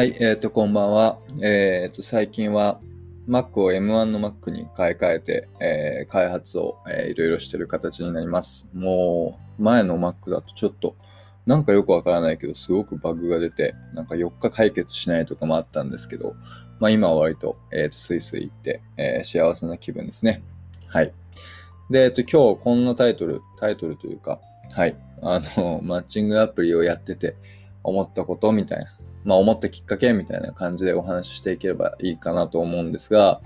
はい、えっ、ー、と、こんばんは。えっ、ー、と、最近は Mac を M1 の Mac に買い替えて、えー、開発を、えー、いろいろしてる形になります。もう、前の Mac だとちょっと、なんかよくわからないけど、すごくバグが出て、なんか4日解決しないとかもあったんですけど、まあ今は割と、えっ、ー、と、スイスイ行って、えー、幸せな気分ですね。はい。で、えっ、と、今日こんなタイトル、タイトルというか、はい。あの、マッチングアプリをやってて思ったことみたいなまあ、思ったきっかけみたいな感じでお話ししていければいいかなと思うんですが、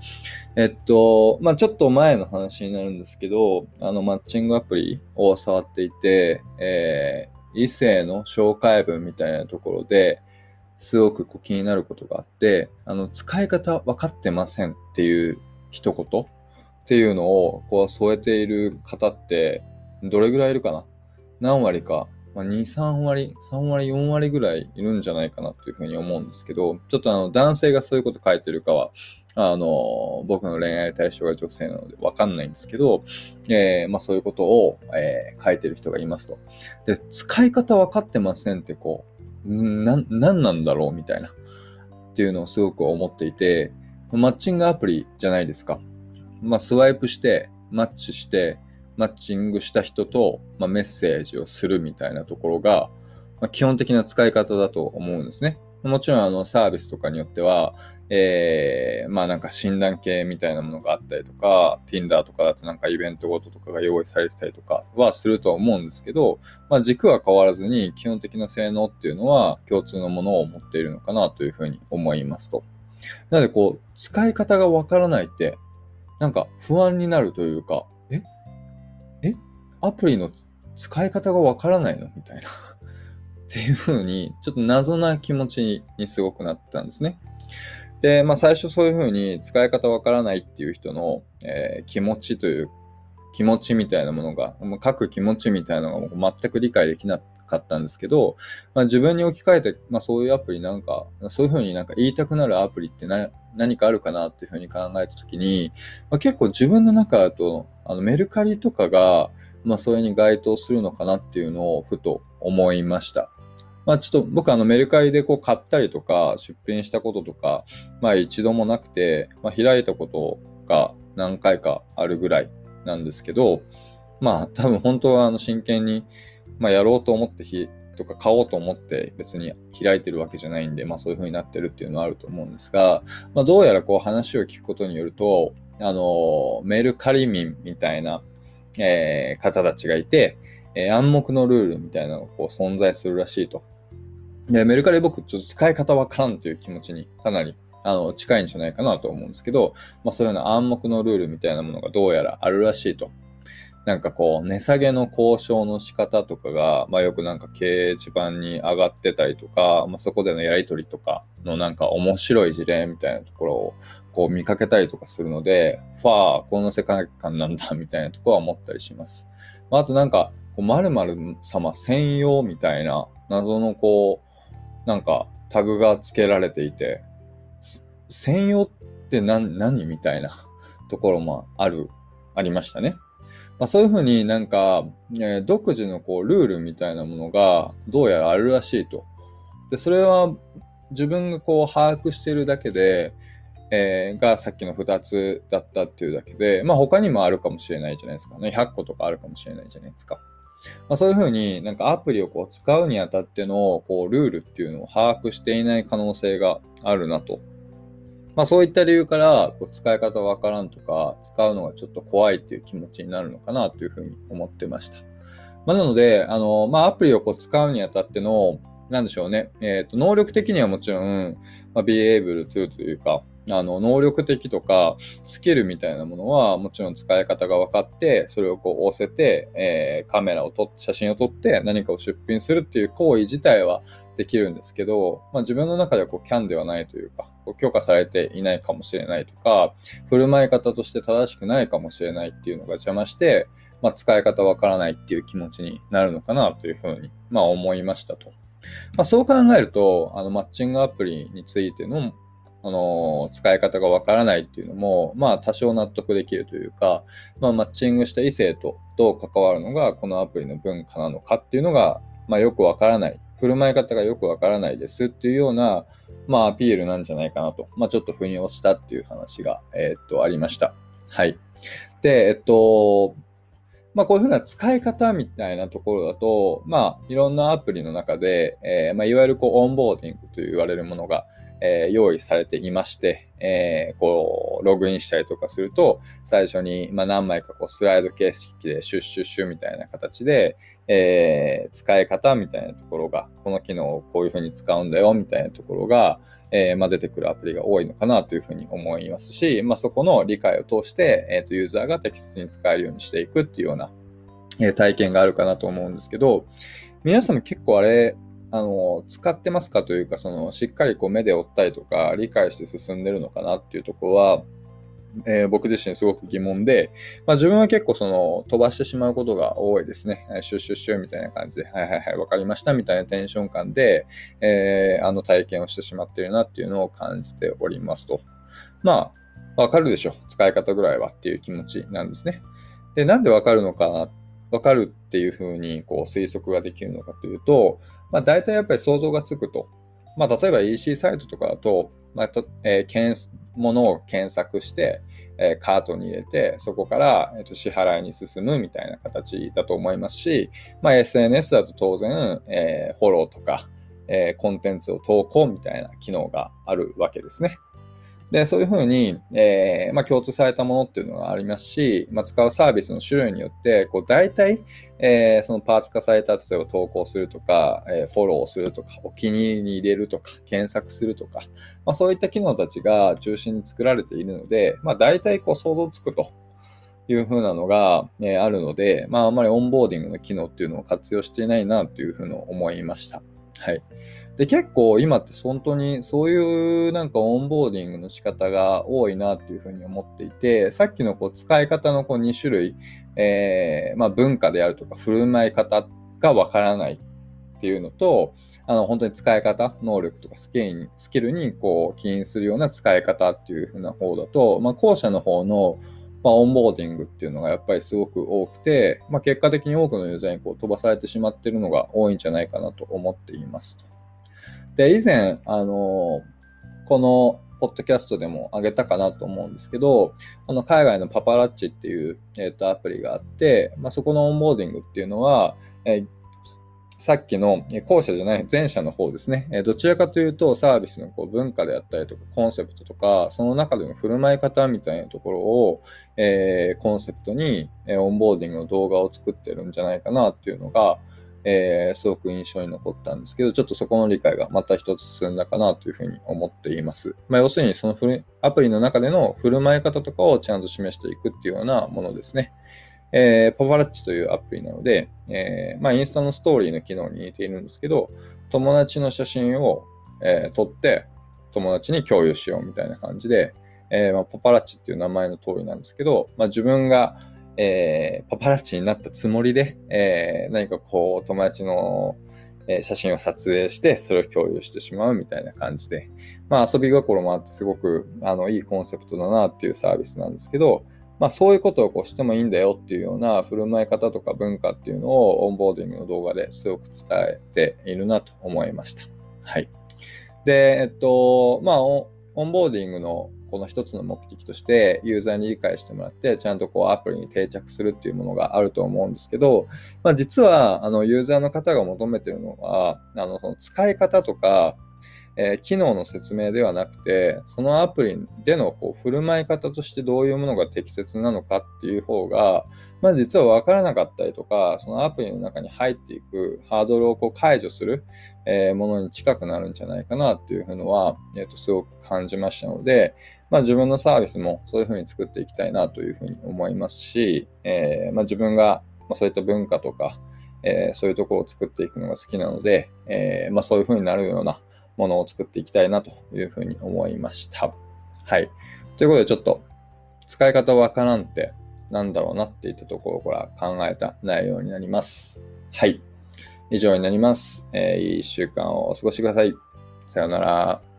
えっと、まあ、ちょっと前の話になるんですけど、あの、マッチングアプリを触っていて、えー、異性の紹介文みたいなところで、すごくこう気になることがあって、あの、使い方分かってませんっていう一言っていうのをこう添えている方って、どれぐらいいるかな？何割かまあ、2、3割、3割、4割ぐらいいるんじゃないかなというふうに思うんですけど、ちょっとあの男性がそういうこと書いてるかは、あの、僕の恋愛対象が女性なのでわかんないんですけど、えー、まあそういうことを、えー、書いてる人がいますと。で、使い方分かってませんってこう、な、なんなんだろうみたいな、っていうのをすごく思っていて、マッチングアプリじゃないですか。まあスワイプして、マッチして、マッチングした人と、まあ、メッセージをするみたいなところが、まあ、基本的な使い方だと思うんですね。もちろんあのサービスとかによっては、えー、まあなんか診断系みたいなものがあったりとか、Tinder とかだとなんかイベントごととかが用意されてたりとかはするとは思うんですけど、まあ軸は変わらずに基本的な性能っていうのは共通のものを持っているのかなというふうに思いますと。なのでこう、使い方がわからないって、なんか不安になるというか、アプリの使い方がわからないの？みたいな っていう風に、ちょっと謎な気持ちにすごくなったんですね。で、まあ最初そういう風に使い方わからないっていう人の、えー、気持ちという気持ちみたいなものが、書く気持ちみたいなのが全く理解できなかったんですけど、まあ、自分に置き換えて、まあ、そういうアプリなんか、そういうふうになんか言いたくなるアプリって何かあるかなっていうふうに考えたときに、まあ、結構自分の中だと、あのメルカリとかが、まあ、それに該当するのかなっていうのをふと思いました。まあ、ちょっと僕あのメルカリでこう買ったりとか出品したこととか、まあ一度もなくて、まあ、開いたことが何回かあるぐらいなんですけど、まあ多分本当はあの真剣に、まあ、やろうと思ってひとか買おうと思って別に開いてるわけじゃないんで、まあそういう風になってるっていうのはあると思うんですが、まあどうやらこう話を聞くことによると、あの、メルカリ民みたいなえー、方たちがいて、えー、暗黙のルールみたいなのがこう存在するらしいと。で、メルカリ僕ちょっと使い方わからんという気持ちにかなりあの近いんじゃないかなと思うんですけど、まあそういうような暗黙のルールみたいなものがどうやらあるらしいと。なんかこう、値下げの交渉の仕方とかが、まあよくなんか掲示板に上がってたりとか、まあそこでのやりとりとかのなんか面白い事例みたいなところをこう見かけたりとかするので、ファー、この世界観なんだみたいなところは思ったりします。まあ、あとなんか、〇〇様専用みたいな謎のこう、なんかタグが付けられていて、専用って何みたいなところもある、ありましたね。まあ、そういうふうになんか、えー、独自のこうルールみたいなものがどうやらあるらしいと。で、それは自分がこう把握しているだけで、えー、がさっきの2つだったっていうだけで、まあ他にもあるかもしれないじゃないですかね。100個とかあるかもしれないじゃないですか。まあ、そういうふうになんかアプリをこう使うにあたってのこうルールっていうのを把握していない可能性があるなと。まあそういった理由からこう使い方わからんとか使うのがちょっと怖いっていう気持ちになるのかなというふうに思ってました。まあ、なので、あの、まあアプリをこう使うにあたってのなんでしょうね。えっ、ー、と、能力的にはもちろん、まあ、be able to というか、あの、能力的とか、スキルみたいなものは、もちろん使い方が分かって、それをこう押せて、えー、カメラを撮って、写真を撮って何かを出品するっていう行為自体はできるんですけど、まあ、自分の中ではこう、キャンではないというか、こう許可されていないかもしれないとか、振る舞い方として正しくないかもしれないっていうのが邪魔して、まあ、使い方わからないっていう気持ちになるのかなというふうに、まあ、思いましたと。まあ、そう考えると、あの、マッチングアプリについてのあの、使い方がわからないっていうのも、まあ多少納得できるというか、まあマッチングした異性とどう関わるのがこのアプリの文化なのかっていうのが、まあよくわからない。振る舞い方がよくわからないですっていうような、まあ、アピールなんじゃないかなと、まあ、ちょっと腑に落ちたっていう話が、えー、っと、ありました。はい。で、えっと、まあ、こういうふうな使い方みたいなところだと、まあ、いろんなアプリの中で、えー、まあ、いわゆるこうオンボーディングと言われるものが、えー、用意されていまして、えー、こう、ログインしたりとかすると、最初に、まあ、何枚かこうスライド形式でシュッシュッシュみたいな形で、えー、使い方みたいなところが、この機能をこういうふうに使うんだよみたいなところが、えーまあ、出てくるアプリが多いのかなというふうに思いますし、まあ、そこの理解を通して、えーと、ユーザーが適切に使えるようにしていくっていうような、え、体験があるかなと思うんですけど、皆さんも結構あれ、あの、使ってますかというか、その、しっかりこう目で追ったりとか、理解して進んでるのかなっていうところは、えー、僕自身すごく疑問で、まあ、自分は結構その飛ばしてしまうことが多いですね。シュッシュッシュみたいな感じで、はいはいはい、わかりましたみたいなテンション感で、えー、あの体験をしてしまっているなっていうのを感じておりますと。まあ、わかるでしょう。使い方ぐらいはっていう気持ちなんですね。で、なんでわかるのかなわかるっていうふうにこう推測ができるのかというと、まあ、大体やっぱり想像がつくと。まあ、例えば EC サイトとかだと、まあえー、ものを検索して、えー、カートに入れて、そこから、えー、と支払いに進むみたいな形だと思いますし、まあ、SNS だと当然、えー、フォローとか、えー、コンテンツを投稿みたいな機能があるわけですね。で、そういうふうに、えー、まあ、共通されたものっていうのがありますし、まあ、使うサービスの種類によって、こう、大体、えー、そのパーツ化された、例えば投稿するとか、えー、フォローするとか、お気に入りに入れるとか、検索するとか、まあ、そういった機能たちが中心に作られているので、まあ、大体こう想像つくというふうなのが、えあるので、まあ、あまりオンボーディングの機能っていうのを活用していないなというふうに思いました。はい。で、結構今って本当にそういうなんかオンボーディングの仕方が多いなっていうふうに思っていて、さっきのこう使い方のこう2種類、えー、まあ、文化であるとか振る舞い方がわからないっていうのと、あの本当に使い方、能力とかスキルにスキルにこう起因するような使い方っていう風な方だと、まあ、後者の方のまあ、オンボーディングっていうのがやっぱりすごく多くて、まあ、結果的に多くのユーザーにこう飛ばされてしまってるのが多いんじゃないかなと思っていますと。で、以前、あの、このポッドキャストでも上げたかなと思うんですけど、あの海外のパパラッチっていう、えー、とアプリがあって、まあ、そこのオンボーディングっていうのは、えー、さっきの後者じゃない前者の方ですねえ。どちらかというとサービスのこう文化であったりとかコンセプトとか、その中での振る舞い方みたいなところを、えー、コンセプトに、えオンボーディングの動画を作ってるんじゃないかなっていうのが、えー、すごく印象に残ったんですけど、ちょっとそこの理解がまた一つ進んだかなというふうに思っています。まあ、要するに、そのアプリの中での振る舞い方とかをちゃんと示していくっていうようなものですね。えー、パパラッチというアプリなので、えー、まあ、インスタのストーリーの機能に似ているんですけど、友達の写真を、えー、撮って友達に共有しようみたいな感じで、えまあ、パパラッチっていう名前の通りなんですけど、まあ、自分がえー、パパラッチになったつもりで、えー、何かこう友達の、写真を撮影してそれを共有してしまうみたいな感じで、まあ、遊び心もあってすごくあのいいコンセプトだなっていうサービスなんですけど、まあ、そういうことをこうしてもいいんだよっていうような振る舞い方とか文化っていうのをオンボーディングの動画ですごく伝えているなと思いました。はい。で、えっと、まあ、オンボーディングのこの一つの目的としてユーザーに理解してもらってちゃんとこうアプリに定着するっていうものがあると思うんですけど、まあ、実はあのユーザーの方が求めてるのはあのその使い方とかえー、機能の説明ではなくて、そのアプリでのこう振る舞い方としてどういうものが適切なのかっていう方が、まあ、実は分からなかったりとか、そのアプリの中に入っていくハードルをこう解除する、えー、ものに近くなるんじゃないかなっていうのは、えー、とすごく感じましたので、まあ、自分のサービスもそういうふうに作っていきたいなというふうに思いますし、えー、まあ、自分がそういった文化とか、えそういうところを作っていくのが好きなので、えまあ、そういうふうになるようなものを作っていきたいなというふうに思いました。はい。ということで、ちょっと使い方わからんってなんだろうなっていったところから考えた内容になります。はい。以上になります。えー、いい1週間をお過ごしください。さようなら。